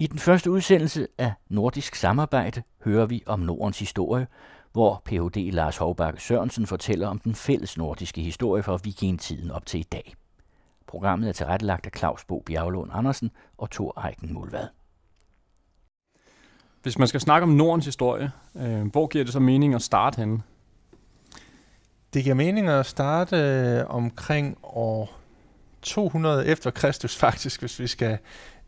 I den første udsendelse af Nordisk Samarbejde hører vi om Nordens historie, hvor Ph.D. Lars Hovbakke Sørensen fortæller om den fælles nordiske historie fra vikingetiden op til i dag. Programmet er tilrettelagt af Claus Bo Bjerglund Andersen og Thor Eiken Mulvad. Hvis man skal snakke om Nordens historie, øh, hvor giver det så mening at starte henne? Det giver mening at starte øh, omkring år 200 efter Kristus faktisk, hvis vi skal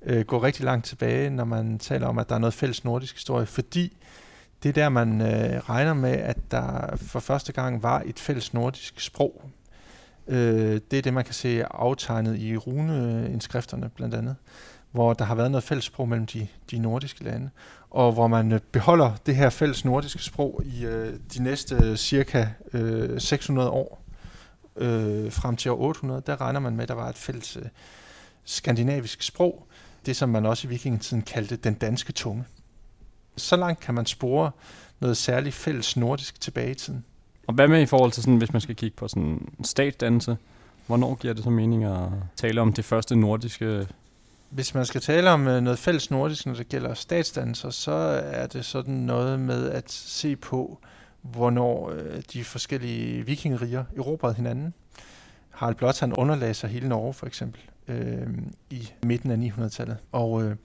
øh, gå rigtig langt tilbage, når man taler om, at der er noget fælles nordisk historie, fordi det er der, man øh, regner med, at der for første gang var et fælles nordisk sprog. Øh, det er det, man kan se aftegnet i runeindskrifterne blandt andet, hvor der har været noget fælles sprog mellem de, de nordiske lande, og hvor man øh, beholder det her fælles nordiske sprog i øh, de næste øh, cirka øh, 600 år øh, frem til år 800. Der regner man med, at der var et fælles øh, skandinavisk sprog, det som man også i vikingetiden kaldte den danske tunge. Så langt kan man spore noget særligt fælles nordisk tilbage i tiden. Og hvad med i forhold til, sådan, hvis man skal kigge på sådan statsdannelse? Hvornår giver det så mening at tale om det første nordiske? Hvis man skal tale om øh, noget fælles nordisk, når det gælder statsdannelser, så er det sådan noget med at se på, hvornår øh, de forskellige vikingeriger erobrede hinanden. Harald Blot han underlagde sig hele Norge for eksempel øh, i midten af 900-tallet. Og øh,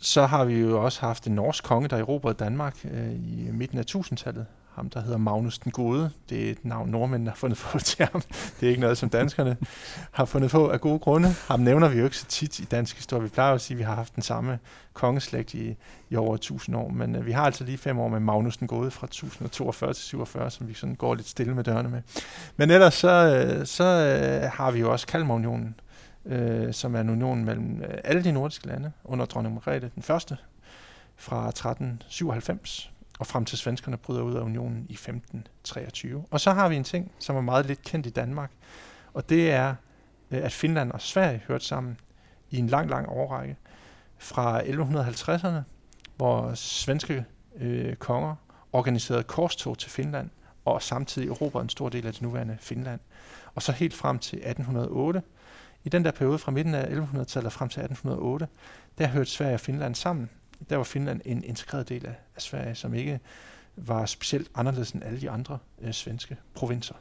så har vi jo også haft en norsk konge, der erobrede Danmark øh, i midten af 1000-tallet. Ham, der hedder Magnus den Gode. Det er et navn, nordmændene har fundet på til ham. Det er ikke noget, som danskerne har fundet på af gode grunde. Ham nævner vi jo ikke så tit i dansk historie. Vi plejer at sige, at vi har haft den samme kongeslægt i, i over 1000 år. Men øh, vi har altså lige fem år med Magnus den Gode fra 1042 til 47, som vi sådan går lidt stille med dørene med. Men ellers så, øh, så øh, har vi jo også Kalmarunionen, øh, som er en union mellem øh, alle de nordiske lande under dronning Margrethe den første fra 1397 og frem til svenskerne bryder ud af unionen i 1523. Og så har vi en ting, som er meget lidt kendt i Danmark, og det er, øh, at Finland og Sverige hørte sammen i en lang, lang årrække fra 1150'erne, hvor svenske øh, konger organiserede korstog til Finland, og samtidig erobrede en stor del af det nuværende Finland. Og så helt frem til 1808, i den der periode fra midten af 1100-tallet frem til 1808, der hørte Sverige og Finland sammen. Der var Finland en integreret del af, af Sverige, som ikke var specielt anderledes end alle de andre øh, svenske provinser.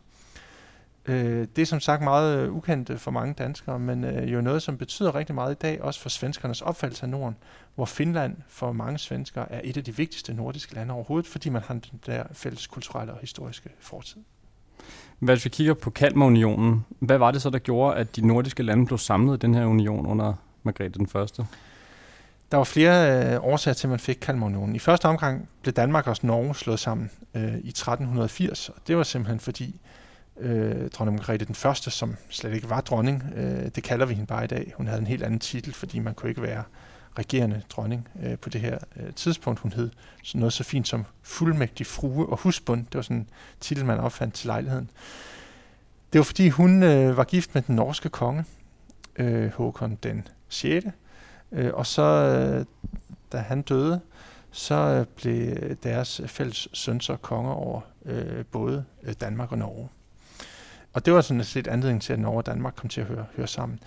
Øh, det er som sagt meget øh, ukendt øh, for mange danskere, men øh, jo noget, som betyder rigtig meget i dag, også for svenskernes opfattelse af Norden, hvor Finland for mange svenskere er et af de vigtigste nordiske lande overhovedet, fordi man har den der fælles kulturelle og historiske fortid. Hvis vi kigger på Kalmarunionen, hvad var det så, der gjorde, at de nordiske lande blev samlet i den her union under Margrethe den Første? Der var flere øh, årsager til, at man fik Kalmarunionen. I første omgang blev Danmark og Norge slået sammen øh, i 1380, og det var simpelthen fordi øh, dronning Margrethe den Første, som slet ikke var dronning, øh, det kalder vi hende bare i dag. Hun havde en helt anden titel, fordi man kunne ikke være regerende dronning øh, på det her øh, tidspunkt. Hun hed sådan noget så fint som fuldmægtig frue og husbund. Det var sådan en titel, man opfandt til lejligheden. Det var fordi hun øh, var gift med den norske konge, øh, Håkon den 6. Øh, og så, øh, da han døde, så øh, blev deres fælles søn så konger over øh, både øh, Danmark og Norge. Og det var sådan set anledning til, at Norge og Danmark kom til at høre, høre sammen.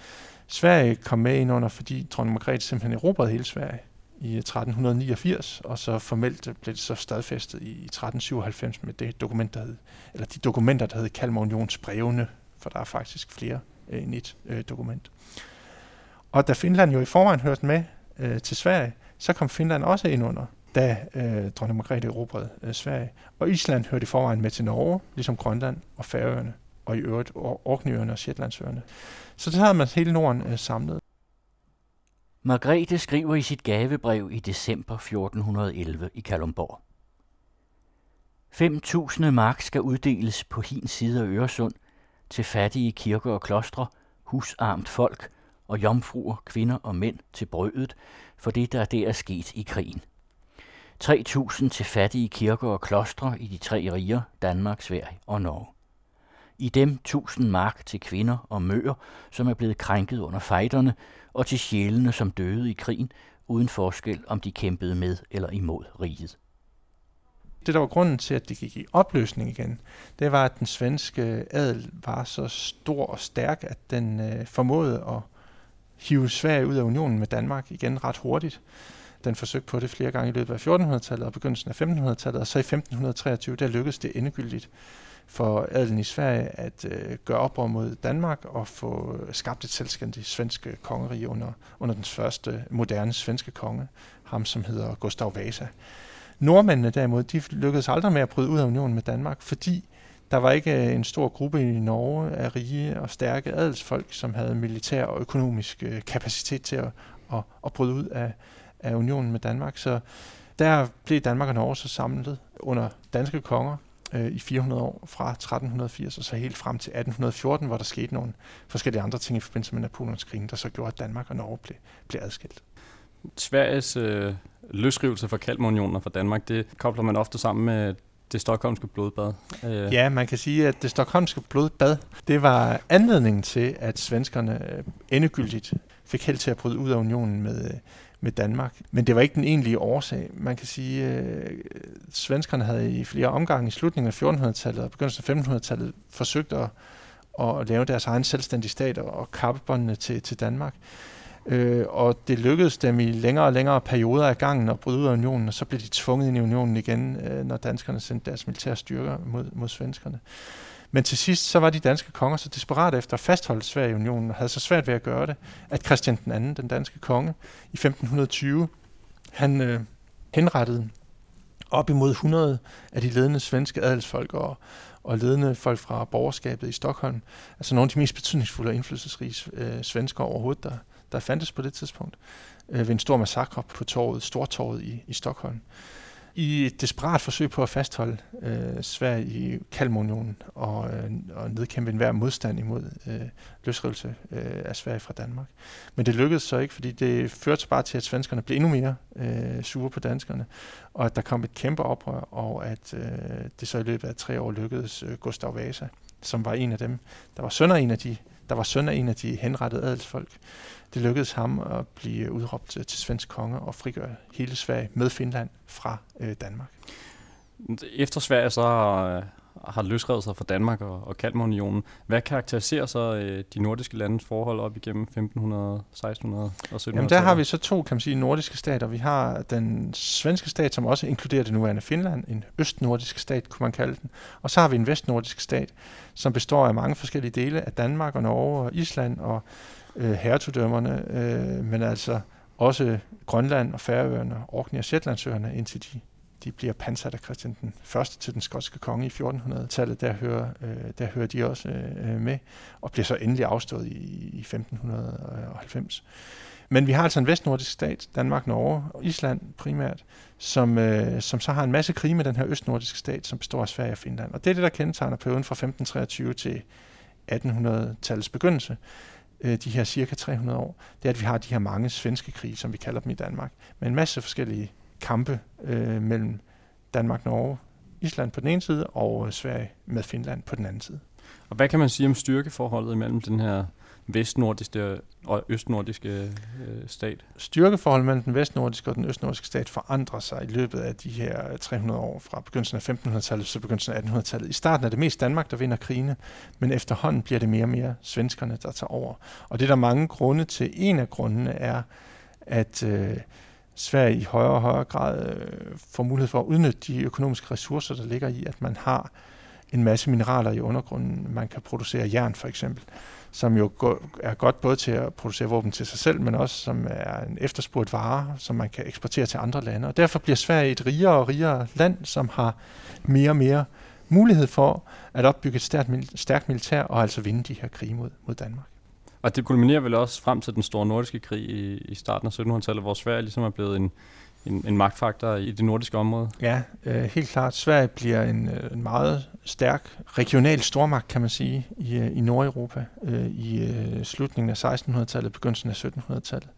Sverige kom med ind under, fordi dronning Margrethe simpelthen erobrede hele Sverige i 1389, og så formelt blev det så stadfæstet i 1397 med det dokument, der hed, eller de dokumenter, der hed Kalmar Unions brevene, for der er faktisk flere øh, end et øh, dokument. Og da Finland jo i forvejen hørte med øh, til Sverige, så kom Finland også ind under, da øh, dronning Margrethe erobrede øh, Sverige. Og Island hørte i forvejen med til Norge, ligesom Grønland og Færøerne, og i øvrigt Orkneyøerne og Shetlandsøerne. Så det havde man hele Norden øh, samlet. Margrethe skriver i sit gavebrev i december 1411 i Kalumborg. 5.000 mark skal uddeles på hin side af Øresund til fattige kirker og klostre, husarmt folk og jomfruer, kvinder og mænd til brødet for det, der der er sket i krigen. 3.000 til fattige kirker og klostre i de tre riger, Danmark, Sverige og Norge. I dem tusind mark til kvinder og møer, som er blevet krænket under fejderne, og til sjælene, som døde i krigen, uden forskel om de kæmpede med eller imod riget. Det, der var grunden til, at det gik i opløsning igen, det var, at den svenske adel var så stor og stærk, at den øh, formåede at hive Sverige ud af unionen med Danmark igen ret hurtigt. Den forsøgte på det flere gange i løbet af 1400-tallet og begyndelsen af 1500-tallet, og så i 1523, der lykkedes det endegyldigt for adelen i Sverige at øh, gøre oprør mod Danmark og få øh, skabt et selvstændigt svensk øh, kongerige under, under den første øh, moderne svenske konge, ham som hedder Gustav Vasa. Nordmændene derimod, de lykkedes aldrig med at bryde ud af unionen med Danmark, fordi der var ikke en stor gruppe i Norge af rige og stærke adelsfolk, som havde militær og økonomisk kapacitet til at, at, at bryde ud af, af unionen med Danmark. Så der blev Danmark og Norge så samlet under danske konger øh, i 400 år, fra 1380 og så helt frem til 1814, hvor der skete nogle forskellige andre ting i forbindelse med Napoleonskrigen, der så gjorde, at Danmark og Norge blev, blev adskilt. Sveriges øh, løsrivelse fra Kalmarunionen og fra Danmark, det kobler man ofte sammen med det stokholmske blodbad. Øh. Ja, man kan sige, at det stokholmske blodbad, det var anledningen til, at svenskerne øh, endegyldigt fik held til at bryde ud af unionen med, øh, med Danmark. Men det var ikke den egentlige årsag. Man kan sige, at øh, svenskerne havde i flere omgange i slutningen af 1400-tallet og begyndelsen af 1500-tallet forsøgt at, at lave deres egen selvstændige stat og kappe båndene til, til Danmark. Øh, og det lykkedes dem i længere og længere perioder af gangen at bryde ud af unionen, og så blev de tvunget ind i unionen igen, øh, når danskerne sendte deres militære styrker mod, mod svenskerne. Men til sidst så var de danske konger så desperate efter at fastholde Sverige i unionen, og havde så svært ved at gøre det, at Christian den anden, den danske konge, i 1520, han øh, henrettede op imod 100 af de ledende svenske adelsfolk og, og ledende folk fra borgerskabet i Stockholm. Altså nogle af de mest betydningsfulde og indflydelsesrige øh, svensker overhovedet, der, der fandtes på det tidspunkt, øh, ved en stor massakre på torvet, Stortorvet i, i Stockholm. I et desperat forsøg på at fastholde øh, Sverige i Kalmunionen og, øh, og nedkæmpe enhver modstand imod øh, løsrivelse øh, af Sverige fra Danmark. Men det lykkedes så ikke, fordi det førte bare til, at svenskerne blev endnu mere øh, sure på danskerne, og at der kom et kæmpe oprør, og at øh, det så i løbet af tre år lykkedes øh, Gustav Vasa, som var en af dem, der var søn af en af de der var søn af en af de henrettede adelsfolk. Det lykkedes ham at blive udråbt til svensk konge og frigøre hele Sverige med Finland fra øh, Danmark. Efter Sverige så har, har løsrevet sig fra Danmark og, og Kalmarunionen. Hvad karakteriserer så øh, de nordiske landes forhold op igennem 1500, 1600 og 1700? Jamen der har vi så to, kan man sige, nordiske stater. Vi har den svenske stat, som også inkluderer det nuværende Finland, en østnordisk stat, kunne man kalde den. Og så har vi en vestnordisk stat, som består af mange forskellige dele af Danmark og Norge og Island og øh, hertugdømmerne, øh, men altså også Grønland og Færøerne, Orkney og Shetlandsøerne, indtil de de bliver pansat af Christian den første til den skotske konge i 1400-tallet. Der hører, øh, der hører de også øh, øh, med, og bliver så endelig afstået i, i 1590. Men vi har altså en vestnordisk stat, Danmark, Norge og Island primært, som, øh, som så har en masse krige med den her østnordiske stat, som består af Sverige og Finland. Og det er det, der kendetegner perioden fra 1523 til 1800-tallets begyndelse, øh, de her cirka 300 år, det er, at vi har de her mange svenske krige, som vi kalder dem i Danmark, med en masse forskellige kampe øh, mellem Danmark, Norge, Island på den ene side, og øh, Sverige med Finland på den anden side. Og hvad kan man sige om styrkeforholdet imellem den her vestnordiske og østnordiske øh, stat? Styrkeforholdet mellem den vestnordiske og den østnordiske stat forandrer sig i løbet af de her øh, 300 år, fra begyndelsen af 1500-tallet til begyndelsen af 1800-tallet. I starten er det mest Danmark, der vinder krigene, men efterhånden bliver det mere og mere svenskerne, der tager over. Og det er der mange grunde til. En af grundene er, at øh, Sverige i højere og højere grad øh, får mulighed for at udnytte de økonomiske ressourcer, der ligger i, at man har en masse mineraler i undergrunden. Man kan producere jern for eksempel, som jo er godt både til at producere våben til sig selv, men også som er en efterspurgt vare, som man kan eksportere til andre lande. Og derfor bliver Sverige et rigere og rigere land, som har mere og mere mulighed for at opbygge et stærkt, stærkt militær og altså vinde de her krige mod, mod Danmark. Og det kulminerer vel også frem til den store nordiske krig i, i starten af 1700-tallet, hvor Sverige ligesom er blevet en, en, en magtfaktor i det nordiske område. Ja, øh, helt klart. Sverige bliver en, øh, en meget stærk regional stormagt, kan man sige, i, øh, i Nordeuropa øh, i øh, slutningen af 1600-tallet, begyndelsen af 1700-tallet.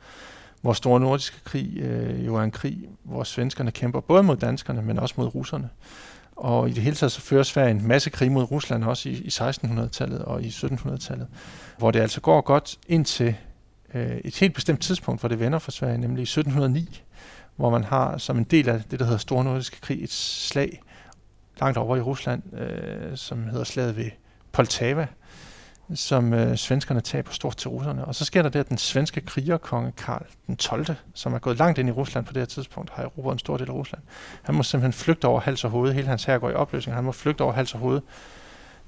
Vores Store Nordiske Krig øh, jo er en krig, hvor svenskerne kæmper både mod danskerne, men også mod russerne. Og i det hele taget så fører Sverige en masse krig mod Rusland også i, i 1600-tallet og i 1700-tallet, hvor det altså går godt indtil øh, et helt bestemt tidspunkt, hvor det vender for Sverige, nemlig i 1709, hvor man har som en del af det, der hedder Stornordiske Krig, et slag langt over i Rusland, øh, som hedder slaget ved Poltava, som øh, svenskerne taber stort til russerne. Og så sker der det, at den svenske krigerkonge Karl den 12., som er gået langt ind i Rusland på det her tidspunkt, har erobret en stor del af Rusland. Han må simpelthen flygte over hals og hoved. Hele hans her går i opløsning. Han må flygte over hals og hoved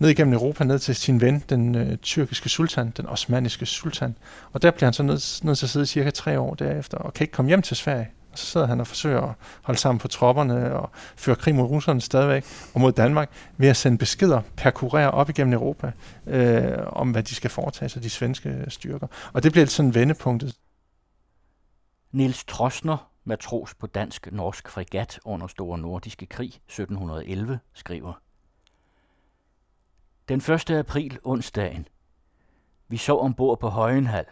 ned igennem Europa, ned til sin ven, den øh, tyrkiske sultan, den osmaniske sultan. Og der bliver han så nødt, nød til at sidde cirka tre år derefter, og kan ikke komme hjem til Sverige. Og så sidder han og forsøger at holde sammen på tropperne og føre krig mod russerne stadigvæk, og mod Danmark, ved at sende beskeder per kurér op igennem Europa, øh, om hvad de skal foretage sig, de svenske styrker. Og det bliver sådan vendepunktet. Niels Trosner, matros på dansk-norsk fregat under Store Nordiske Krig 1711, skriver den 1. april onsdagen. Vi sov ombord på Højenhal.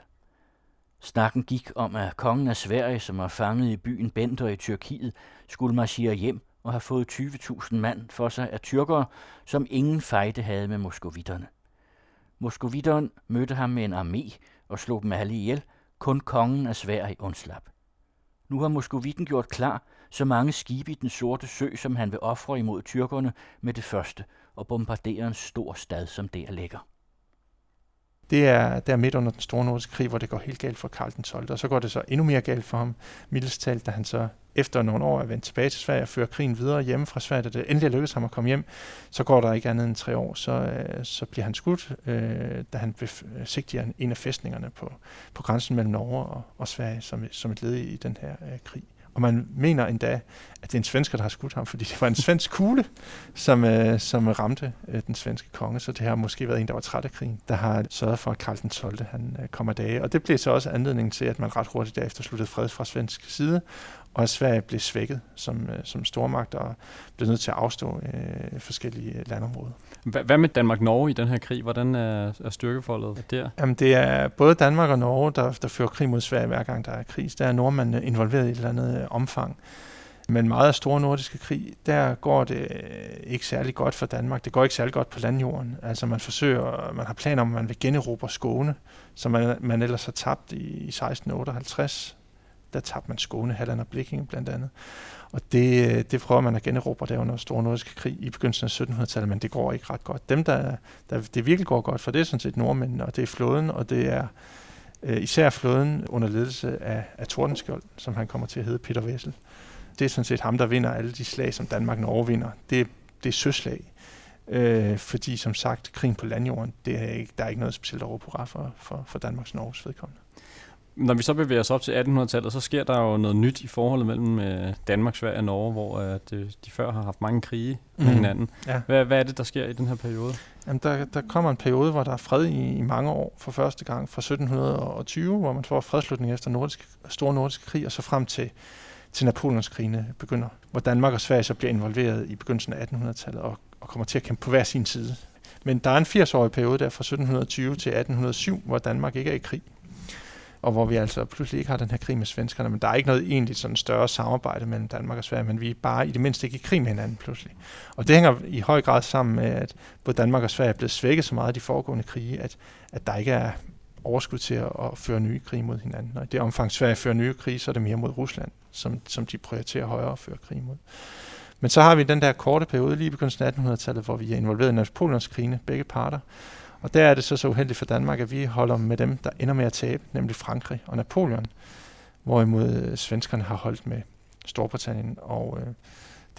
Snakken gik om, at kongen af Sverige, som var fanget i byen Bender i Tyrkiet, skulle marchere hjem og have fået 20.000 mand for sig af tyrkere, som ingen fejde havde med moskovitterne. Moskovitteren mødte ham med en armé og slog dem alle ihjel, kun kongen af Sverige undslap. Nu har moskovitten gjort klar så mange skibe i den sorte sø, som han vil ofre imod tyrkerne med det første og bombardere en stor stad, som der ligger. Det er der midt under den store nordiske krig, hvor det går helt galt for Karl den 12. Og så går det så endnu mere galt for ham, mildest talt, da han så efter nogle år er vendt tilbage til Sverige og fører krigen videre hjemme fra Sverige, da det endelig lykkedes ham at komme hjem, så går der ikke andet end tre år, så, øh, så bliver han skudt, øh, da han besigtiger øh, en af fæstningerne på, på grænsen mellem Norge og, og Sverige som, som et led i den her øh, krig. Og man mener endda, at det er en svensker, der har skudt ham, fordi det var en svensk kugle, som, øh, som ramte øh, den svenske konge. Så det har måske været en, der var træt af krigen, der har sørget for, at Karl den 12. Han, øh, kommer dage. Og det blev så også anledningen til, at man ret hurtigt derefter sluttede fred fra svensk side, og at Sverige blev svækket som, øh, som stormagt og blev nødt til at afstå øh, forskellige landområder. Hvad med Danmark-Norge i den her krig? Hvordan er, er styrkeforholdet der? Jamen, det er både Danmark og Norge, der, der fører krig mod Sverige hver gang der er krig. Der er nordmændene involveret i et eller andet omfang. Men meget af store nordiske krig, der går det ikke særlig godt for Danmark. Det går ikke særlig godt på landjorden. Altså man forsøger, man har planer om, at man vil generobre Skåne, som man, man ellers har tabt i, i 1658. Der tabte man Skåne, Halland og Blikkinge blandt andet. Og det, øh, det prøver man at generobre der under Store Nordiske Krig i begyndelsen af 1700-tallet, men det går ikke ret godt. Dem, der, der det virkelig går godt for, det er sådan set nordmændene, og det er flåden, og det er øh, især flåden under ledelse af, af Tordenskjold, som han kommer til at hedde Peter Vessel. Det er sådan set ham, der vinder alle de slag, som Danmark Norge vinder. Det, det er søslag. Øh, fordi som sagt, krigen på landjorden, det er ikke, der er ikke noget specielt over på for, for, for Danmarks Norges vedkommende. Når vi så bevæger os op til 1800-tallet, så sker der jo noget nyt i forholdet mellem øh, Danmark, Sverige og Norge, hvor øh, de, de før har haft mange krige mm. med hinanden. Ja. Hvad, hvad er det, der sker i den her periode? Jamen, der, der kommer en periode, hvor der er fred i, i mange år for første gang, fra 1720, hvor man får fredslutning efter nordisk, store nordiske krig, og så frem til, til Napoleonskrigene begynder, hvor Danmark og Sverige så bliver involveret i begyndelsen af 1800-tallet og, og kommer til at kæmpe på hver sin side. Men der er en 80-årig periode der fra 1720 til 1807, hvor Danmark ikke er i krig og hvor vi altså pludselig ikke har den her krig med svenskerne, men der er ikke noget egentlig sådan større samarbejde mellem Danmark og Sverige, men vi er bare i det mindste ikke i krig med hinanden pludselig. Og det hænger i høj grad sammen med, at både Danmark og Sverige er blevet svækket så meget i de foregående krige, at, at der ikke er overskud til at, at føre nye krige mod hinanden. Og i det omfang Sverige fører nye krige, så er det mere mod Rusland, som, som de prioriterer højere at føre krig mod. Men så har vi den der korte periode lige i begyndelsen af 1800-tallet, hvor vi er involveret i Napoleonskrigene, begge parter, og der er det så så uheldigt for Danmark, at vi holder med dem, der ender med at tabe, nemlig Frankrig og Napoleon, hvorimod øh, svenskerne har holdt med Storbritannien, og øh,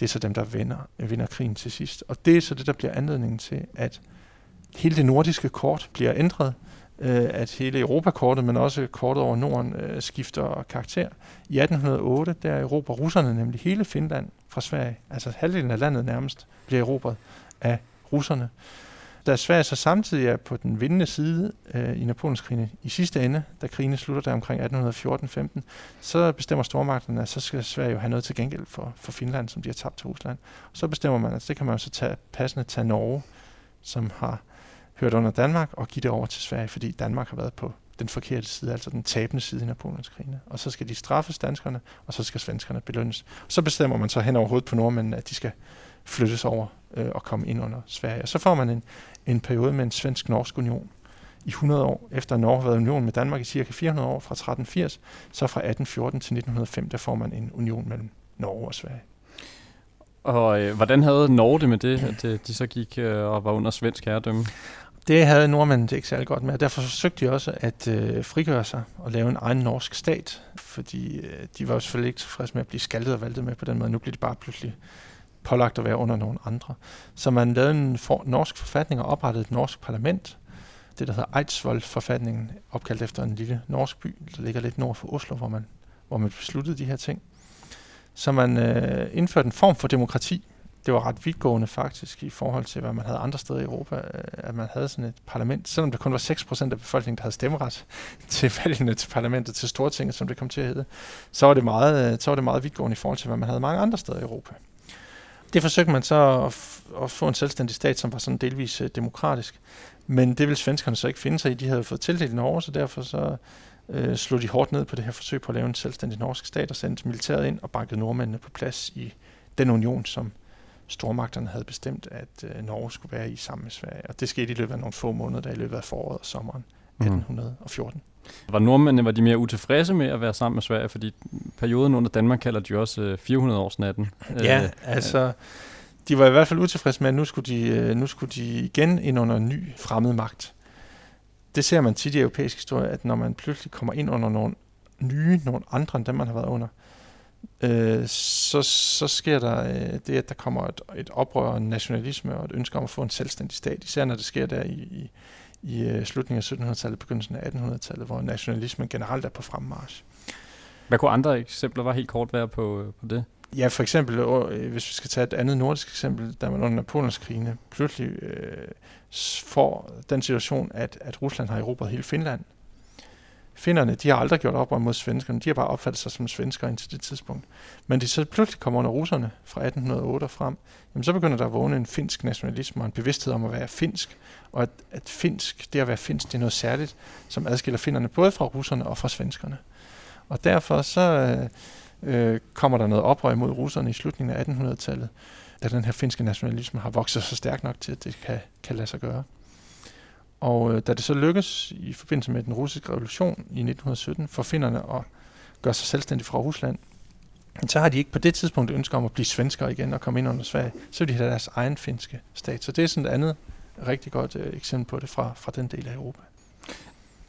det er så dem, der vinder, vinder krigen til sidst. Og det er så det, der bliver anledningen til, at hele det nordiske kort bliver ændret, øh, at hele Europakortet, men også kortet over Norden, øh, skifter karakter. I 1808, der erobrer russerne nemlig hele Finland fra Sverige, altså halvdelen af landet nærmest, bliver erobret af russerne. Da Sverige så samtidig er på den vindende side øh, i Napoleonskrigene i sidste ende, da krigene slutter der omkring 1814-15, så bestemmer stormagterne, at så skal Sverige jo have noget til gengæld for, for Finland, som de har tabt til Rusland. Og så bestemmer man, at det kan man jo så tage, passende tage Norge, som har hørt under Danmark, og give det over til Sverige, fordi Danmark har været på den forkerte side, altså den tabende side i Napoleonskrigene. Og så skal de straffes danskerne, og så skal svenskerne belønnes. Og så bestemmer man så hen over hovedet på nordmændene, at de skal flyttes over øh, og komme ind under Sverige. Og så får man en, en periode med en svensk-norsk union i 100 år, efter Norge har været union med Danmark i cirka 400 år, fra 1380, så fra 1814 til 1905, der får man en union mellem Norge og Sverige. Og øh, hvordan havde Norge det med det, at øh, de så gik øh, og var under svensk herredømme? Det havde nordmændene det ikke særlig godt med, og derfor forsøgte de også at øh, frigøre sig og lave en egen norsk stat, fordi øh, de var jo selvfølgelig ikke tilfredse med at blive skaltet og valgtet med på den måde. Nu bliver de bare pludselig pålagt at være under nogle andre. Så man lavede en for, norsk forfatning og oprettede et norsk parlament, det der hedder Eidsvoll-forfatningen, opkaldt efter en lille norsk by, der ligger lidt nord for Oslo, hvor man, hvor man besluttede de her ting. Så man øh, indførte en form for demokrati, det var ret vidtgående faktisk i forhold til, hvad man havde andre steder i Europa, øh, at man havde sådan et parlament, selvom der kun var 6% af befolkningen, der havde stemmeret til valgene til parlamentet, til Stortinget, som det kom til at hedde, så var det meget, øh, så var det meget vidtgående i forhold til, hvad man havde mange andre steder i Europa. Det forsøgte man så at, at få en selvstændig stat, som var sådan delvis øh, demokratisk, men det ville svenskerne så ikke finde sig i. De havde fået tildelt Norge, så derfor så øh, slog de hårdt ned på det her forsøg på at lave en selvstændig norsk stat og sendte militæret ind og bankede nordmændene på plads i den union, som stormagterne havde bestemt, at øh, Norge skulle være i sammen med Sverige. Og det skete i løbet af nogle få måneder, der i løbet af foråret og sommeren 1814. Var nordmændene var de mere utilfredse med at være sammen med Sverige, fordi perioden under Danmark kalder de også øh, 400 års natten. Ja, øh, altså de var i hvert fald utilfredse med, at nu skulle de, øh, nu skulle de igen ind under en ny fremmed magt. Det ser man tit i europæisk historie, at når man pludselig kommer ind under nogle nye, nogle andre end dem, man har været under, øh, så, så sker der øh, det, at der kommer et, et oprør, en nationalisme og et ønske om at få en selvstændig stat, især når det sker der i, i, i øh, slutningen af 1700-tallet, begyndelsen af 1800-tallet, hvor nationalismen generelt er på fremmarsch. Hvad kunne andre eksempler var helt kort være på, øh, på det? Ja, for eksempel, øh, hvis vi skal tage et andet nordisk eksempel, da man under Napoleonskrigene pludselig øh, får den situation, at, at Rusland har erobret hele Finland, Finnerne, de har aldrig gjort oprør mod svenskerne, de har bare opfattet sig som svensker indtil det tidspunkt. Men de så pludselig kommer under russerne fra 1808 frem, jamen så begynder der at vågne en finsk nationalisme og en bevidsthed om at være finsk, og at, at finsk, det at være finsk, det er noget særligt, som adskiller finnerne både fra russerne og fra svenskerne. Og derfor så øh, kommer der noget oprør mod russerne i slutningen af 1800-tallet, da den her finske nationalisme har vokset så stærkt nok til, at det kan, kan lade sig gøre. Og øh, da det så lykkes i forbindelse med den russiske revolution i 1917 for finnerne at gøre sig selvstændige fra Rusland, så har de ikke på det tidspunkt ønsker om at blive svenskere igen og komme ind under Sverige. Så vil de have deres egen finske stat. Så det er sådan et andet rigtig godt øh, eksempel på det fra, fra den del af Europa.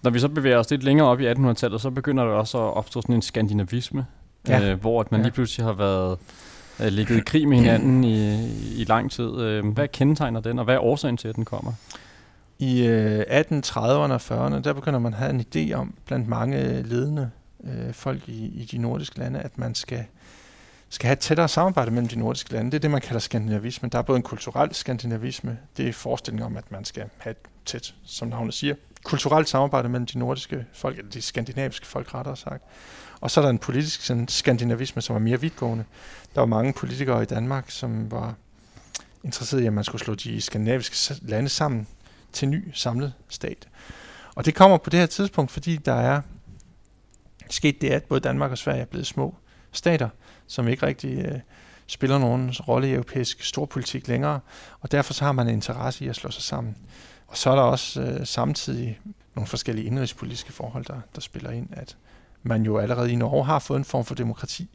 Når vi så bevæger os lidt længere op i 1800-tallet, så begynder der også at opstå sådan en skandinavisme, ja. øh, hvor at man ja. lige pludselig har været øh, ligget i krig med hinanden i, i lang tid. Øh, hvad kendetegner den, og hvad er årsagen til, at den kommer? I øh, 1830'erne og 40'erne, der begynder man at have en idé om, blandt mange ledende øh, folk i, i de nordiske lande, at man skal, skal have et tættere samarbejde mellem de nordiske lande. Det er det, man kalder skandinavisme. Der er både en kulturel skandinavisme, det er forestillingen om, at man skal have et tæt, som navnet siger, kulturelt samarbejde mellem de nordiske folk, eller de skandinaviske folk rettere sagt. Og så er der en politisk sådan, skandinavisme, som er mere vidtgående. Der var mange politikere i Danmark, som var interesseret i, at man skulle slå de skandinaviske lande sammen til ny samlet stat. Og det kommer på det her tidspunkt, fordi der er sket det, at både Danmark og Sverige er blevet små stater, som ikke rigtig øh, spiller nogen rolle i europæisk storpolitik længere, og derfor så har man en interesse i at slå sig sammen. Og så er der også øh, samtidig nogle forskellige indrigspolitiske forhold, der, der spiller ind, at man jo allerede i Norge har fået en form for demokrati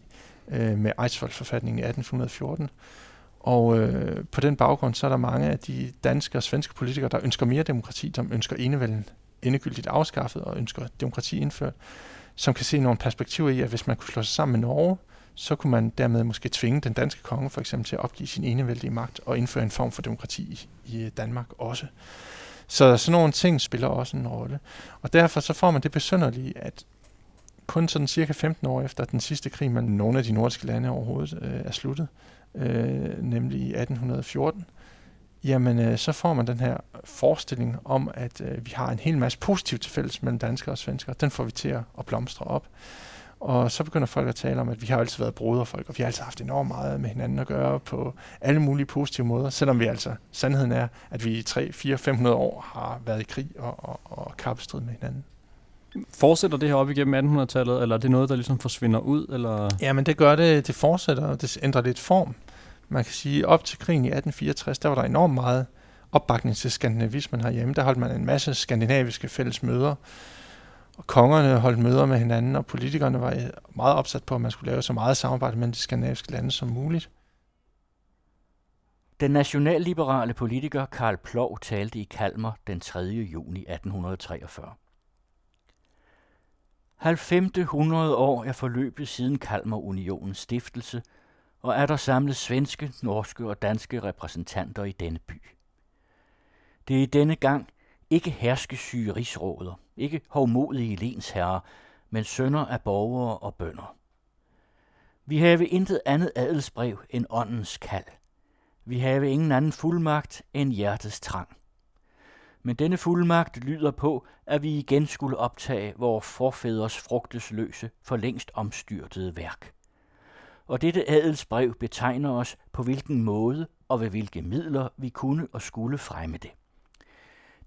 øh, med Eidsvoll-forfatningen i 1814, og øh, på den baggrund, så er der mange af de danske og svenske politikere, der ønsker mere demokrati, som ønsker enevælden endegyldigt afskaffet og ønsker demokrati indført, som kan se nogle perspektiver i, at hvis man kunne slå sig sammen med Norge, så kunne man dermed måske tvinge den danske konge for eksempel til at opgive sin enevældige magt og indføre en form for demokrati i, øh, Danmark også. Så sådan nogle ting spiller også en rolle. Og derfor så får man det besynderlige, at kun sådan cirka 15 år efter den sidste krig mellem nogle af de nordiske lande overhovedet øh, er sluttet, øh, nemlig i 1814, jamen øh, så får man den her forestilling om, at øh, vi har en hel masse positivt til fælles mellem danskere og svenskere. Den får vi til at, blomstre op. Og så begynder folk at tale om, at vi har altid været broderfolk, og vi har altid haft enormt meget med hinanden at gøre på alle mulige positive måder, selvom vi altså, sandheden er, at vi i 3, 4, 500 år har været i krig og, og, og kappestrid med hinanden. Fortsætter det her op igennem 1800-tallet, eller er det noget, der ligesom forsvinder ud? Eller? Ja, men det gør det. Det fortsætter, og det ændrer lidt form. Man kan sige, op til krigen i 1864, der var der enormt meget opbakning til skandinavismen herhjemme. Der holdt man en masse skandinaviske fælles møder, og kongerne holdt møder med hinanden, og politikerne var øh, meget opsat på, at man skulle lave så meget samarbejde mellem de skandinaviske lande som muligt. Den nationalliberale politiker Karl Plov talte i Kalmar den 3. juni 1843. 90. år er forløbet siden Kalmarunionens stiftelse, og er der samlet svenske, norske og danske repræsentanter i denne by. Det er i denne gang ikke herskesyge rigsråder, ikke hovmodige lensherrer, men sønner af borgere og bønder. Vi have intet andet adelsbrev end åndens kald. Vi have ingen anden fuldmagt end hjertets trang. Men denne fuldmagt lyder på, at vi igen skulle optage vores forfædres frugtesløse, for længst omstyrtede værk. Og dette adelsbrev betegner os på hvilken måde og ved hvilke midler vi kunne og skulle fremme det.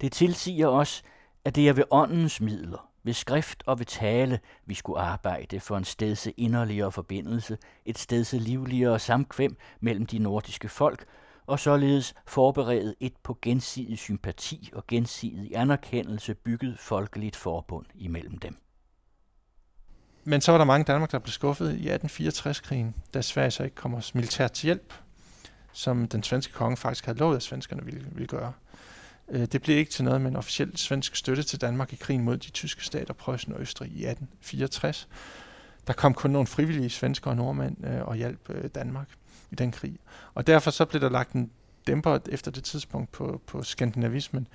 Det tilsiger os, at det er ved åndens midler, ved skrift og ved tale, vi skulle arbejde for en stedse inderligere forbindelse, et stedse livligere samkvem mellem de nordiske folk, og således forberede et på gensidig sympati og gensidig anerkendelse bygget folkeligt forbund imellem dem. Men så var der mange Danmark, der blev skuffet i 1864-krigen, da Sverige så ikke kom os militært til hjælp, som den svenske konge faktisk havde lovet, at svenskerne ville, ville gøre. Øh, det blev ikke til noget med en officiel svensk støtte til Danmark i krigen mod de tyske stater, Preussen og Østrig i 1864. Der kom kun nogle frivillige svensker og nordmænd øh, og hjalp øh, Danmark i den krig. Og derfor så blev der lagt en dæmper efter det tidspunkt på, på skandinavismen.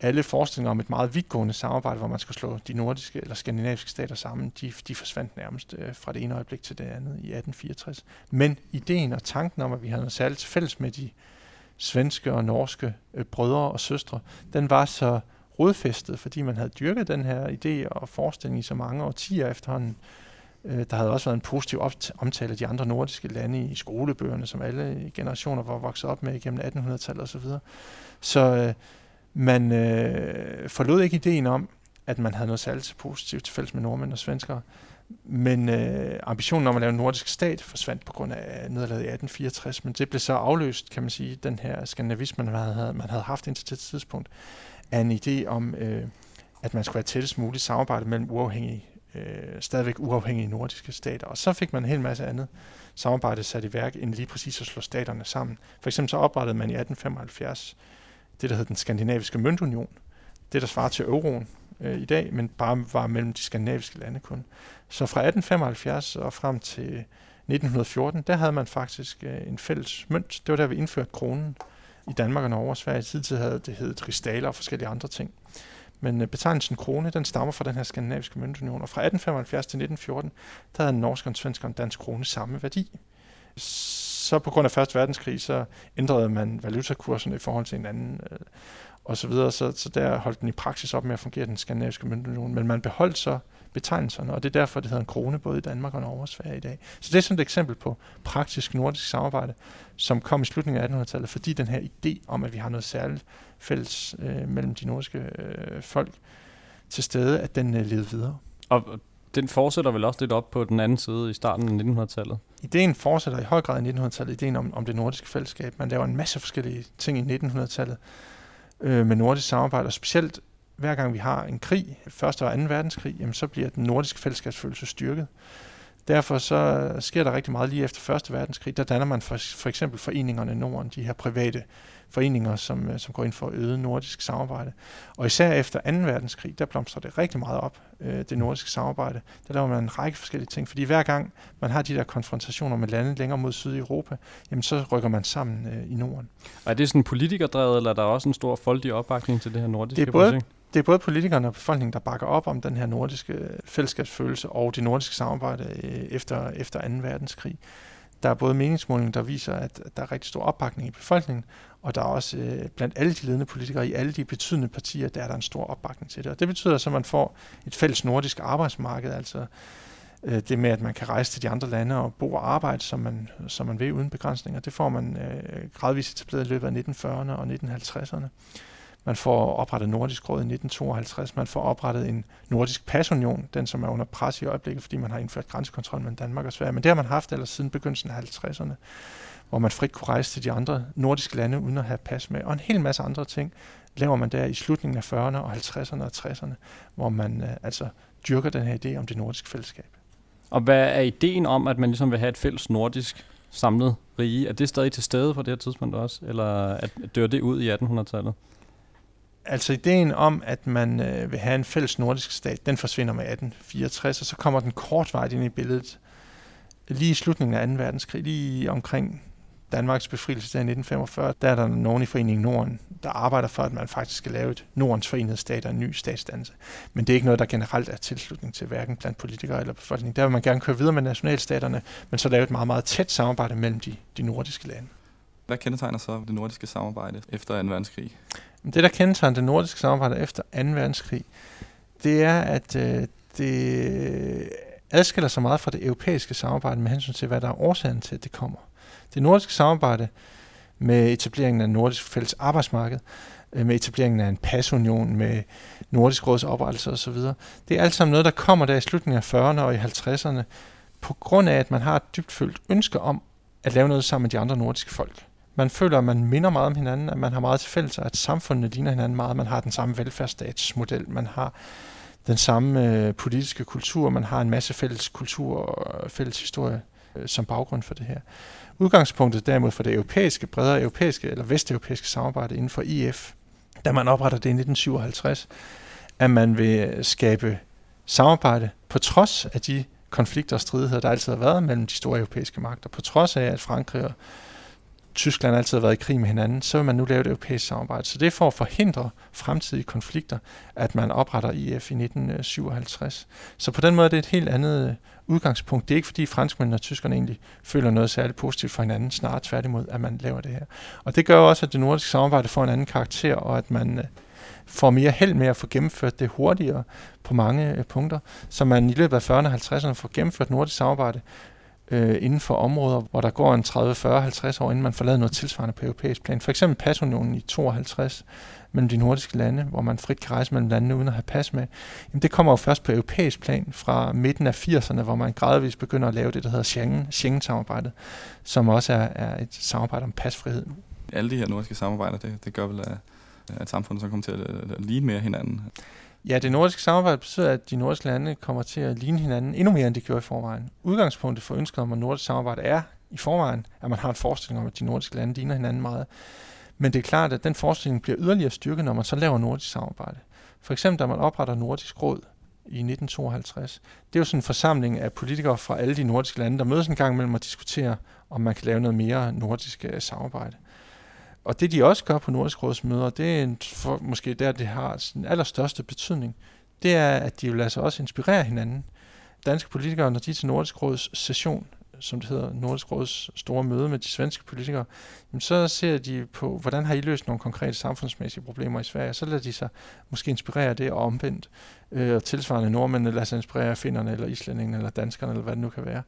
Alle forestillinger om et meget vidtgående samarbejde, hvor man skulle slå de nordiske eller skandinaviske stater sammen, de, de forsvandt nærmest øh, fra det ene øjeblik til det andet i 1864. Men ideen og tanken om, at vi havde noget særligt fælles med de svenske og norske øh, brødre og søstre, den var så rodfæstet, fordi man havde dyrket den her idé og forestilling i så mange årtier efterhånden. Øh, der havde også været en positiv omtale af de andre nordiske lande i skolebøgerne, som alle generationer var vokset op med igennem 1800-tallet osv. Så, så øh, man øh, forlod ikke ideen om, at man havde noget særligt positivt til fælles med nordmænd og svenskere. Men øh, ambitionen om at lave en nordisk stat forsvandt på grund af nederlaget i 1864, men det blev så afløst, kan man sige, den her skandinavisme, man havde, man havde haft indtil det tidspunkt, af en idé om, øh, at man skulle have tættest muligt samarbejde mellem uafhængige, øh, stadigvæk uafhængige nordiske stater. Og så fik man en hel masse andet samarbejde sat i værk, end lige præcis at slå staterne sammen. For eksempel så oprettede man i 1875 det, der hed den skandinaviske møntunion, det der svarer til euroen, øh, i dag, men bare var mellem de skandinaviske lande kun. Så fra 1875 og frem til 1914, der havde man faktisk øh, en fælles mønt. Det var der, vi indførte kronen i Danmark og Norge og Sverige. Tidligere havde det heddet ristaler og forskellige andre ting. Men øh, betegnelsen krone, den stammer fra den her skandinaviske møntunion. Og fra 1875 til 1914, der havde en norsk, en svensk og en dansk krone samme værdi. Så på grund af Første Verdenskrig, så ændrede man valutakurserne i forhold til hinanden. Øh, og så videre. Så, så der holdt den i praksis op med at fungere den skandinaviske møntunion. Men man beholdt så betegnelserne, og det er derfor, det hedder en krone både i Danmark og Norge og Sverige i dag. Så det er sådan et eksempel på praktisk nordisk samarbejde, som kom i slutningen af 1800-tallet, fordi den her idé om, at vi har noget særligt fælles øh, mellem de nordiske øh, folk til stede, at den øh, levede videre. Og den fortsætter vel også lidt op på den anden side i starten af 1900-tallet? Ideen fortsætter i høj grad i 1900-tallet, ideen om, om det nordiske fællesskab. Man laver en masse forskellige ting i 1900-tallet øh, med nordisk samarbejde, og specielt hver gang vi har en krig, første og anden verdenskrig, jamen, så bliver den nordiske fællesskabsfølelse styrket. Derfor så sker der rigtig meget lige efter Første Verdenskrig. Der danner man for, for eksempel foreningerne i Norden, de her private foreninger, som, øh, som går ind for øget nordisk samarbejde. Og især efter 2. verdenskrig, der blomstrer det rigtig meget op, øh, det nordiske samarbejde. Der laver man en række forskellige ting, fordi hver gang man har de der konfrontationer med lande længere mod syd i Europa, jamen så rykker man sammen øh, i Norden. Og er det sådan politikerdrevet, eller er der også en stor folkelig opbakning til det her nordiske det er både, projekt? det er både politikerne og befolkningen, der bakker op om den her nordiske fællesskabsfølelse og det nordiske samarbejde efter, efter 2. verdenskrig. Der er både meningsmålinger, der viser, at der er rigtig stor opbakning i befolkningen, og der er også øh, blandt alle de ledende politikere i alle de betydende partier, der er der en stor opbakning til det. Og det betyder så, at man får et fælles nordisk arbejdsmarked, altså øh, det med, at man kan rejse til de andre lande og bo og arbejde, som man, som man vil uden begrænsninger. Det får man øh, gradvist etableret i løbet af 1940'erne og 1950'erne. Man får oprettet Nordisk Råd i 1952. Man får oprettet en nordisk pasunion, den som er under pres i øjeblikket, fordi man har indført grænsekontrol mellem Danmark og Sverige. Men det har man haft ellers siden begyndelsen af 50'erne, hvor man frit kunne rejse til de andre nordiske lande uden at have pas med. Og en hel masse andre ting laver man der i slutningen af 40'erne og 50'erne og 60'erne, hvor man øh, altså dyrker den her idé om det nordiske fællesskab. Og hvad er ideen om, at man ligesom vil have et fælles nordisk samlet rige. Er det stadig til stede på det her tidspunkt også, eller at dør det ud i 1800-tallet? Altså ideen om, at man øh, vil have en fælles nordisk stat, den forsvinder med 1864, og så kommer den kortvarigt ind i billedet lige i slutningen af 2. verdenskrig, lige omkring Danmarks befrielse i 1945, der er der nogen i Foreningen Norden, der arbejder for, at man faktisk skal lave et Nordens forenede stat og en ny statsdannelse. Men det er ikke noget, der generelt er tilslutning til, hverken blandt politikere eller befolkning. Der vil man gerne køre videre med nationalstaterne, men så lave et meget, meget tæt samarbejde mellem de, de nordiske lande. Hvad kendetegner så det nordiske samarbejde efter 2. verdenskrig? Det, der kendetegner det nordiske samarbejde efter 2. verdenskrig, det er, at øh, det adskiller sig meget fra det europæiske samarbejde med hensyn til, hvad der er årsagen til, at det kommer. Det nordiske samarbejde med etableringen af nordisk fælles arbejdsmarked, øh, med etableringen af en pasunion, med Nordisk Råds oprettelse osv. Det er alt sammen noget, der kommer der i slutningen af 40'erne og i 50'erne, på grund af, at man har et dybtfølt ønske om at lave noget sammen med de andre nordiske folk. Man føler, at man minder meget om hinanden, at man har meget til fælles, at samfundene ligner hinanden meget, man har den samme velfærdsstatsmodel, man har den samme øh, politiske kultur, man har en masse fælles kultur og øh, fælles historie øh, som baggrund for det her. Udgangspunktet derimod for det europæiske, bredere europæiske eller vesteuropæiske samarbejde inden for IF, da man opretter det i 1957, at man vil skabe samarbejde på trods af de konflikter og stridigheder, der altid har været mellem de store europæiske magter, på trods af, at Frankrig og Tyskland altid har været i krig med hinanden, så vil man nu lave et europæisk samarbejde. Så det er for at forhindre fremtidige konflikter, at man opretter IF i 1957. Så på den måde er det et helt andet øh, udgangspunkt. Det er ikke fordi franskmændene og tyskerne egentlig føler noget særligt positivt for hinanden, snarere tværtimod, at man laver det her. Og det gør også, at det nordiske samarbejde får en anden karakter, og at man øh, får mere held med at få gennemført det hurtigere på mange øh, punkter, så man i løbet af 40'erne og 50'erne får gennemført nordisk samarbejde øh, inden for områder, hvor der går en 30, 40, 50 år, inden man får lavet noget tilsvarende på europæisk plan. For eksempel pasunionen i 52 mellem de nordiske lande, hvor man frit kan rejse mellem landene uden at have pas med. Jamen, det kommer jo først på europæisk plan fra midten af 80'erne, hvor man gradvist begynder at lave det, der hedder Schengen, Schengen-samarbejdet, som også er, er et samarbejde om pasfrihed. Alle de her nordiske samarbejder, det, det gør vel, at, at samfundet så kommer til at, at ligne mere hinanden. Ja, det nordiske samarbejde betyder, at de nordiske lande kommer til at ligne hinanden endnu mere, end de gjorde i forvejen. Udgangspunktet for ønsket om, at nordisk samarbejde er i forvejen, at man har en forestilling om, at de nordiske lande ligner hinanden meget. Men det er klart, at den forestilling bliver yderligere styrket, når man så laver nordisk samarbejde. For eksempel, da man opretter Nordisk Råd i 1952. Det er jo sådan en forsamling af politikere fra alle de nordiske lande, der mødes en gang imellem og diskuterer, om man kan lave noget mere nordisk øh, samarbejde. Og det de også gør på Nordisk Råds møder, det er en, for, måske der, det har sin allerstørste betydning, det er, at de vil altså også inspirere hinanden. Danske politikere, når de er til Nordisk Råds session, som det hedder, Nordisk Råds store møde med de svenske politikere, jamen så ser de på, hvordan har I løst nogle konkrete samfundsmæssige problemer i Sverige. Så lader de sig måske inspirere det og omvendt. Øh, og tilsvarende nordmændene lader sig inspirere af finnerne, eller islændingene, eller danskerne, eller hvad det nu kan være.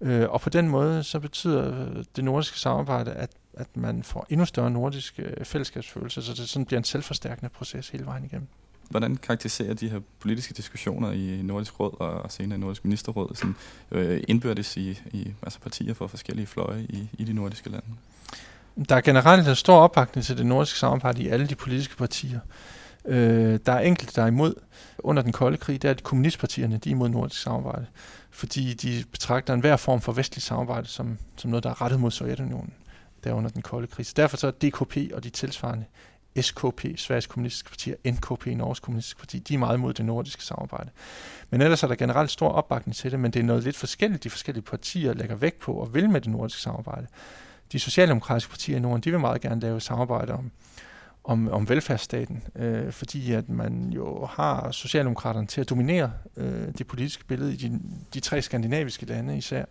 Øh, og på den måde, så betyder øh, det nordiske samarbejde, at, at man får endnu større nordisk øh, fællesskabsfølelse, så det sådan bliver en selvforstærkende proces hele vejen igennem. Hvordan karakteriserer de her politiske diskussioner i Nordisk Råd og senere i Nordisk Ministerråd sådan, øh, indbyrdes i, i altså partier for forskellige fløje i, i de nordiske lande? Der er generelt en stor opbakning til det nordiske samarbejde i alle de politiske partier. Øh, der er enkelte, der er imod. Under den kolde krig, der er de kommunistpartierne, de er imod nordisk samarbejde, fordi de betragter enhver form for vestligt samarbejde som, som noget, der er rettet mod Sovjetunionen der under den kolde krig. Så derfor så er DKP og de tilsvarende SKP, Sveriges Kommunistiske Parti, og NKP, Norges Kommunistiske Parti, de er meget mod det nordiske samarbejde. Men ellers er der generelt stor opbakning til det, men det er noget lidt forskelligt, de forskellige partier lægger vægt på og vil med det nordiske samarbejde. De socialdemokratiske partier i Norden, de vil meget gerne lave samarbejde om, om, om velfærdsstaten, øh, fordi at man jo har Socialdemokraterne til at dominere øh, det politiske billede i de, de tre skandinaviske lande især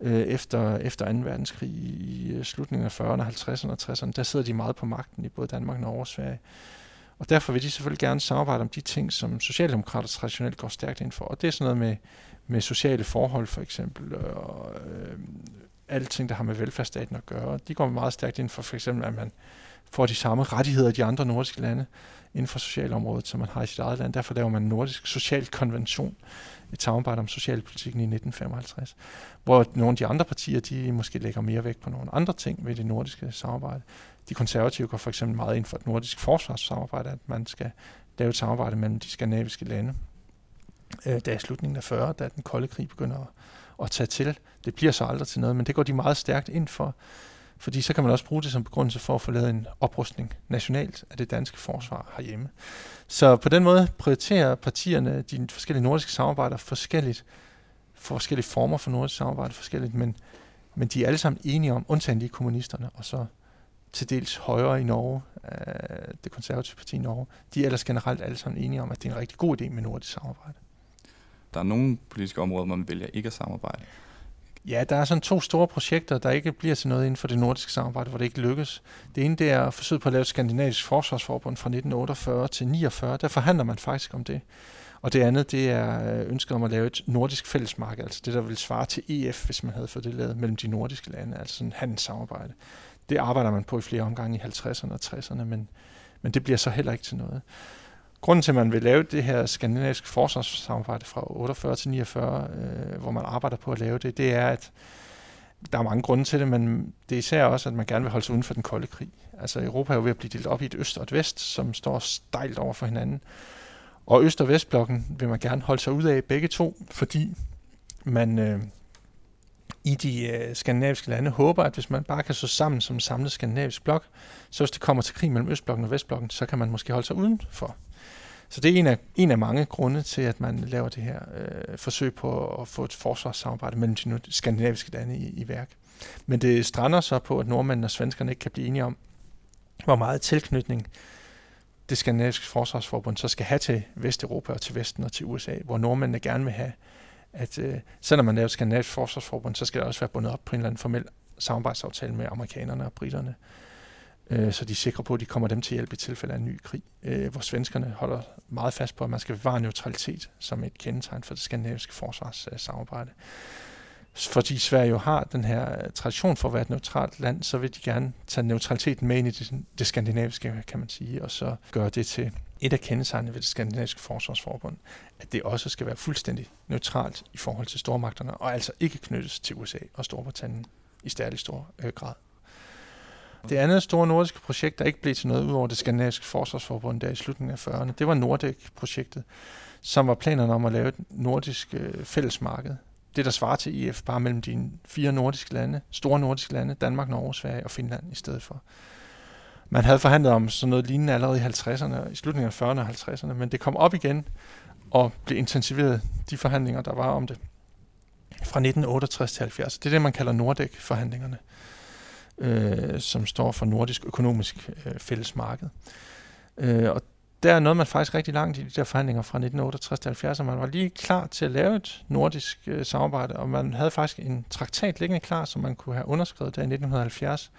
øh, efter, efter 2. verdenskrig i øh, slutningen af 40'erne, 50'erne og 60'erne, der sidder de meget på magten i både Danmark, Norge og Sverige. Og derfor vil de selvfølgelig gerne samarbejde om de ting, som Socialdemokrater traditionelt går stærkt ind for. Og det er sådan noget med, med sociale forhold for eksempel, og øh, alle ting, der har med velfærdsstaten at gøre. De går meget stærkt ind for for eksempel, at man får de samme rettigheder i de andre nordiske lande inden for socialområdet, som man har i sit eget land. Derfor laver man en nordisk social konvention, et samarbejde om socialpolitikken i 1955, hvor nogle af de andre partier, de måske lægger mere vægt på nogle andre ting ved det nordiske samarbejde. De konservative går for eksempel meget ind for et nordisk forsvarssamarbejde, at man skal lave et samarbejde mellem de skandinaviske lande. Øh, da i slutningen af 40, da den kolde krig begynder at, at tage til. Det bliver så aldrig til noget, men det går de meget stærkt ind for. Fordi så kan man også bruge det som begrundelse for at få lavet en oprustning nationalt af det danske forsvar herhjemme. Så på den måde prioriterer partierne de forskellige nordiske samarbejder forskelligt, forskellige former for nordisk samarbejde forskelligt, men, men de er alle sammen enige om, undtagen lige kommunisterne, og så til dels højre i Norge, øh, det konservative parti i Norge, de er ellers generelt alle sammen enige om, at det er en rigtig god idé med nordisk samarbejde. Der er nogle politiske områder, hvor man vælger ikke at samarbejde. Ja, der er sådan to store projekter, der ikke bliver til noget inden for det nordiske samarbejde, hvor det ikke lykkes. Det ene det er forsøget på at lave et skandinavisk forsvarsforbund fra 1948 til 49. Der forhandler man faktisk om det. Og det andet, det er øh, ønsket om at lave et nordisk fællesmarked, altså det, der vil svare til EF, hvis man havde fået det lavet mellem de nordiske lande, altså sådan handelssamarbejde. Det arbejder man på i flere omgange i 50'erne og 60'erne, men, men det bliver så heller ikke til noget. Grunden til, at man vil lave det her skandinaviske forsvarssamarbejde fra 48 til 49, øh, hvor man arbejder på at lave det, det er, at der er mange grunde til det, men det er især også, at man gerne vil holde sig uden for den kolde krig. Altså Europa er jo ved at blive delt op i et øst og et vest, som står stejlt over for hinanden. Og øst- og vestblokken vil man gerne holde sig ud af begge to, fordi man øh, i de øh, skandinaviske lande håber, at hvis man bare kan stå sammen som en samlet skandinavisk blok, så hvis det kommer til krig mellem østblokken og vestblokken, så kan man måske holde sig udenfor. Så det er en af, en af mange grunde til, at man laver det her øh, forsøg på at få et forsvarssamarbejde mellem de skandinaviske lande i, i værk. Men det strander så på, at nordmændene og svenskerne ikke kan blive enige om, hvor meget tilknytning det skandinaviske forsvarsforbund så skal have til Vesteuropa og til Vesten og til USA, hvor nordmændene gerne vil have, at øh, selvom man laver et skandinavisk forsvarsforbund, så skal det også være bundet op på en eller anden formel samarbejdsaftale med amerikanerne og britterne øh, Øh, så de er sikre på, at de kommer dem til hjælp i tilfælde af en ny krig, øh, hvor svenskerne holder meget fast på, at man skal bevare neutralitet som et kendetegn for det skandinaviske forsvarssamarbejde. Øh, Fordi Sverige jo har den her øh, tradition for at være et neutralt land, så vil de gerne tage neutraliteten med ind i det, det skandinaviske, kan man sige, og så gøre det til et af kendetegnene ved det skandinaviske forsvarsforbund, at det også skal være fuldstændig neutralt i forhold til stormagterne, og altså ikke knyttes til USA og Storbritannien i stærlig stor øh, grad. Det andet store nordiske projekt, der ikke blev til noget udover det skandinaviske forsvarsforbund der i slutningen af 40'erne, det var Nordek-projektet, som var planerne om at lave et nordisk øh, fællesmarked. Det, der svarer til IF, bare mellem de fire nordiske lande, store nordiske lande, Danmark, Norge, Sverige og Finland i stedet for. Man havde forhandlet om sådan noget lignende allerede i 50'erne, i slutningen af 40'erne og 50'erne, men det kom op igen og blev intensiveret, de forhandlinger, der var om det, fra 1968 til 70. Det er det, man kalder Nordek-forhandlingerne øh, som står for Nordisk Økonomisk øh, Fællesmarked. Øh, og der er noget man faktisk rigtig langt i de der forhandlinger fra 1968 til 70, og man var lige klar til at lave et nordisk øh, samarbejde, og man havde faktisk en traktat liggende klar, som man kunne have underskrevet der i 1970.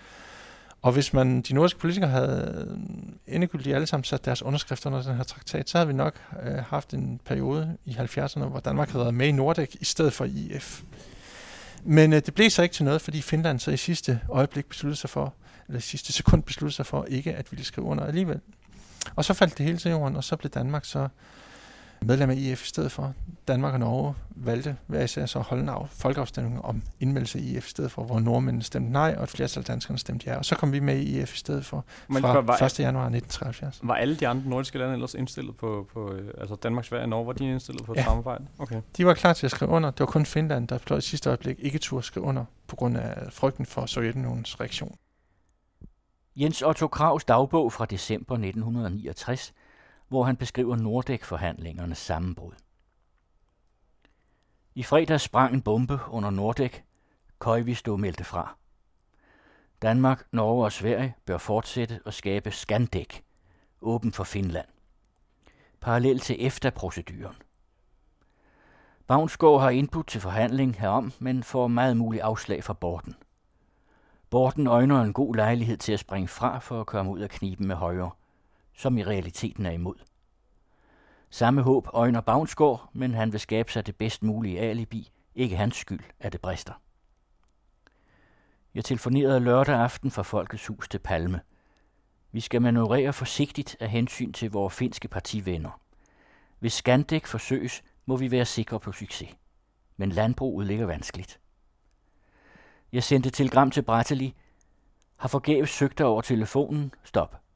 Og hvis man, de nordiske politikere havde øh, endegyldigt alle sammen sat deres underskrifter under den her traktat, så havde vi nok øh, haft en periode i 70'erne, hvor Danmark havde været med i Nordic i stedet for IF. Men øh, det blev så ikke til noget, fordi Finland så i sidste øjeblik besluttede sig for, eller i sidste sekund besluttede sig for ikke at ville skrive under alligevel. Og så faldt det hele til jorden, og så blev Danmark så medlem af IF i stedet for. Danmark og Norge valgte hver især så at holde en folkeafstemning om indmeldelse i IF i stedet for, hvor nordmændene stemte nej, og et flertal af danskerne stemte ja. Og så kom vi med i IF i stedet for Men fra var, 1. januar 1973. Var alle de andre nordiske lande ellers indstillet på, på øh, altså Danmark, Sverige og Norge, var de indstillet på ja. samarbejde? Okay. De var klar til at skrive under. Det var kun Finland, der i sidste øjeblik ikke turde skrive under på grund af frygten for Sovjetunionens reaktion. Jens Otto Kravs dagbog fra december 1969 hvor han beskriver Nordek-forhandlingernes sammenbrud. I fredags sprang en bombe under Nordek. Køjvisto meldte fra. Danmark, Norge og Sverige bør fortsætte at skabe Skandek, åben for Finland. Parallelt til EFTA-proceduren. Bavnsgaard har input til forhandling herom, men får meget muligt afslag fra Borten. Borten øjner en god lejlighed til at springe fra for at komme ud af kniben med højre som i realiteten er imod. Samme håb øjner Bavnsgaard, men han vil skabe sig det bedst mulige alibi. Ikke hans skyld, at det brister. Jeg telefonerede lørdag aften fra Folkets Hus til Palme. Vi skal manøvrere forsigtigt af hensyn til vores finske partivenner. Hvis Scandic forsøges, må vi være sikre på succes. Men landbruget ligger vanskeligt. Jeg sendte telegram til Bratteli. Har forgæves søgt over telefonen. Stop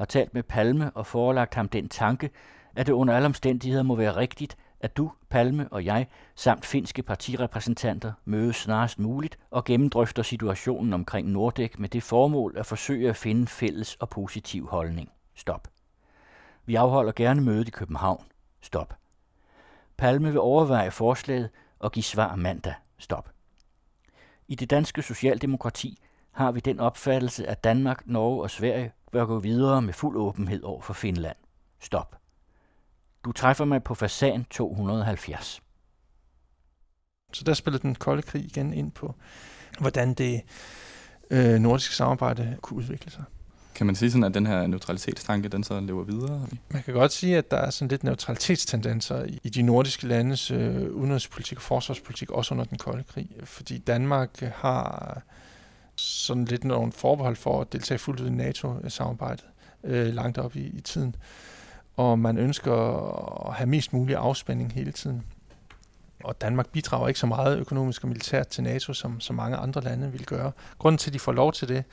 har talt med Palme og forelagt ham den tanke, at det under alle omstændigheder må være rigtigt, at du, Palme og jeg, samt finske partirepræsentanter mødes snarest muligt og gennemdrøfter situationen omkring Nordek med det formål at forsøge at finde fælles og positiv holdning. Stop. Vi afholder gerne mødet i København. Stop. Palme vil overveje forslaget og give svar mandag. Stop. I det danske socialdemokrati har vi den opfattelse, at Danmark, Norge og Sverige bør gå videre med fuld åbenhed over for Finland. Stop. Du træffer mig på fasan 270. Så der spiller den kolde krig igen ind på, hvordan det øh, nordiske samarbejde kunne udvikle sig. Kan man sige sådan, at den her neutralitetstanke, den så lever videre? Man kan godt sige, at der er sådan lidt neutralitetstendenser i de nordiske landes øh, udenrigspolitik og forsvarspolitik, også under den kolde krig. Fordi Danmark har sådan lidt nogle forbehold for at deltage fuldt ud i NATO-samarbejdet øh, langt op i, i tiden. Og man ønsker at have mest mulig afspænding hele tiden. Og Danmark bidrager ikke så meget økonomisk og militært til NATO, som, som mange andre lande vil gøre. Grunden til, at de får lov til det,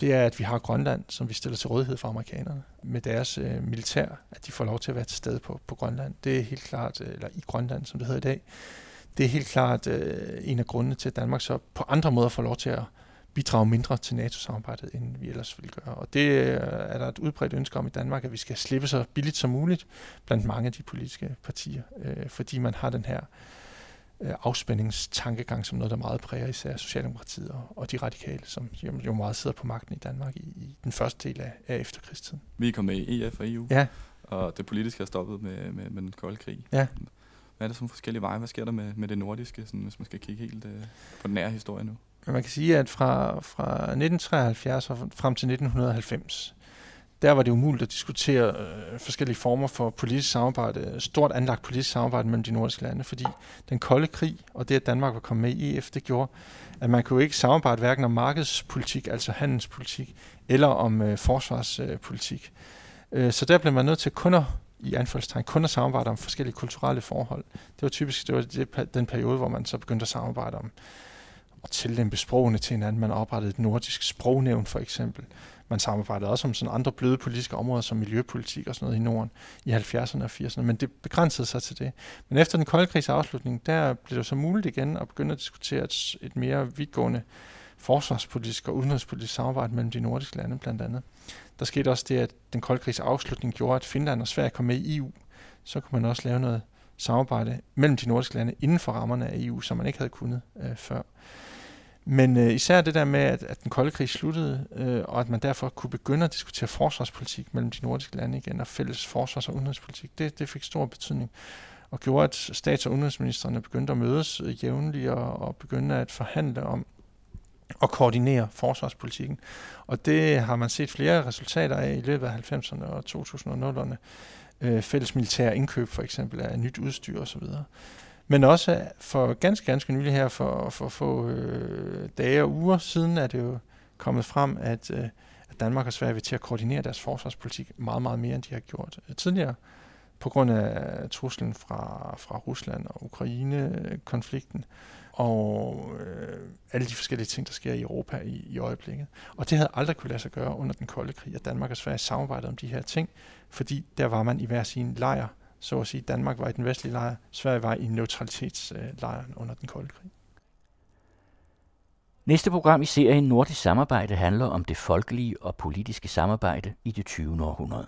det er, at vi har Grønland, som vi stiller til rådighed for amerikanerne med deres øh, militær, at de får lov til at være til stede på, på Grønland. Det er helt klart, øh, eller i Grønland, som det hedder i dag. Det er helt klart øh, en af grundene til, at Danmark så på andre måder får lov til at bidrage mindre til NATO-samarbejdet, end vi ellers ville gøre. Og det øh, er der et udbredt ønske om i Danmark, at vi skal slippe så billigt som muligt blandt mange af de politiske partier, øh, fordi man har den her øh, afspændingstankegang som noget, der meget præger især Socialdemokratiet og, og de radikale, som jo, jo meget sidder på magten i Danmark i, i den første del af, af efterkrigstiden. Vi er kommet med i EF og EU, ja. og det politiske er stoppet med, med, med den kolde krig. Ja. Hvad er der som forskellige veje? Hvad sker der med, med det nordiske, sådan, hvis man skal kigge helt øh, på den nære historie nu? Man kan sige, at fra, fra 1973 og frem til 1990, der var det umuligt at diskutere øh, forskellige former for politisk samarbejde, stort anlagt politisk samarbejde mellem de nordiske lande, fordi den kolde krig og det, at Danmark var kommet med i EF, det gjorde, at man kunne ikke samarbejde hverken om markedspolitik, altså handelspolitik, eller om øh, forsvarspolitik. Øh, så der blev man nødt til kun at i anførselstegn kun at samarbejde om forskellige kulturelle forhold. Det var typisk det var det, den periode, hvor man så begyndte at samarbejde om at tillempe sprogene til hinanden. Man oprettede et nordisk sprognævn for eksempel. Man samarbejdede også om sådan andre bløde politiske områder som miljøpolitik og sådan noget i Norden i 70'erne og 80'erne, men det begrænsede sig til det. Men efter den kolde krigs afslutning, der blev det så muligt igen at begynde at diskutere et, et mere vidtgående forsvarspolitisk og udenrigspolitisk samarbejde mellem de nordiske lande blandt andet. Der skete også det, at den kolde krigs afslutning gjorde, at Finland og Sverige kom med i EU. Så kunne man også lave noget samarbejde mellem de nordiske lande inden for rammerne af EU, som man ikke havde kunnet øh, før. Men øh, især det der med, at, at den kolde krig sluttede, øh, og at man derfor kunne begynde at diskutere forsvarspolitik mellem de nordiske lande igen, og fælles forsvars- og udenrigspolitik, det, det fik stor betydning og gjorde, at stats- og udenrigsministerne begyndte at mødes øh, jævnligt og, og begynde at forhandle om og koordinere forsvarspolitikken. Og det har man set flere resultater af i løbet af 90'erne og 2000'erne. Øh, fælles militære indkøb for eksempel af nyt udstyr osv. Men også for ganske, ganske nylig her, for, for få øh, dage og uger siden, er det jo kommet frem, at, øh, at Danmark og Sverige vil til at koordinere deres forsvarspolitik meget, meget mere, end de har gjort øh, tidligere, på grund af truslen fra, fra Rusland og Ukraine-konflikten, og øh, alle de forskellige ting, der sker i Europa i, i øjeblikket. Og det havde aldrig kunne lade sig gøre under den kolde krig, at Danmark og Sverige samarbejdede om de her ting, fordi der var man i hver sin lejr, så at sige. Danmark var i den vestlige lejr, Sverige var i neutralitetslejren under den kolde krig. Næste program i serien Nordisk Samarbejde handler om det folkelige og politiske samarbejde i det 20. århundrede.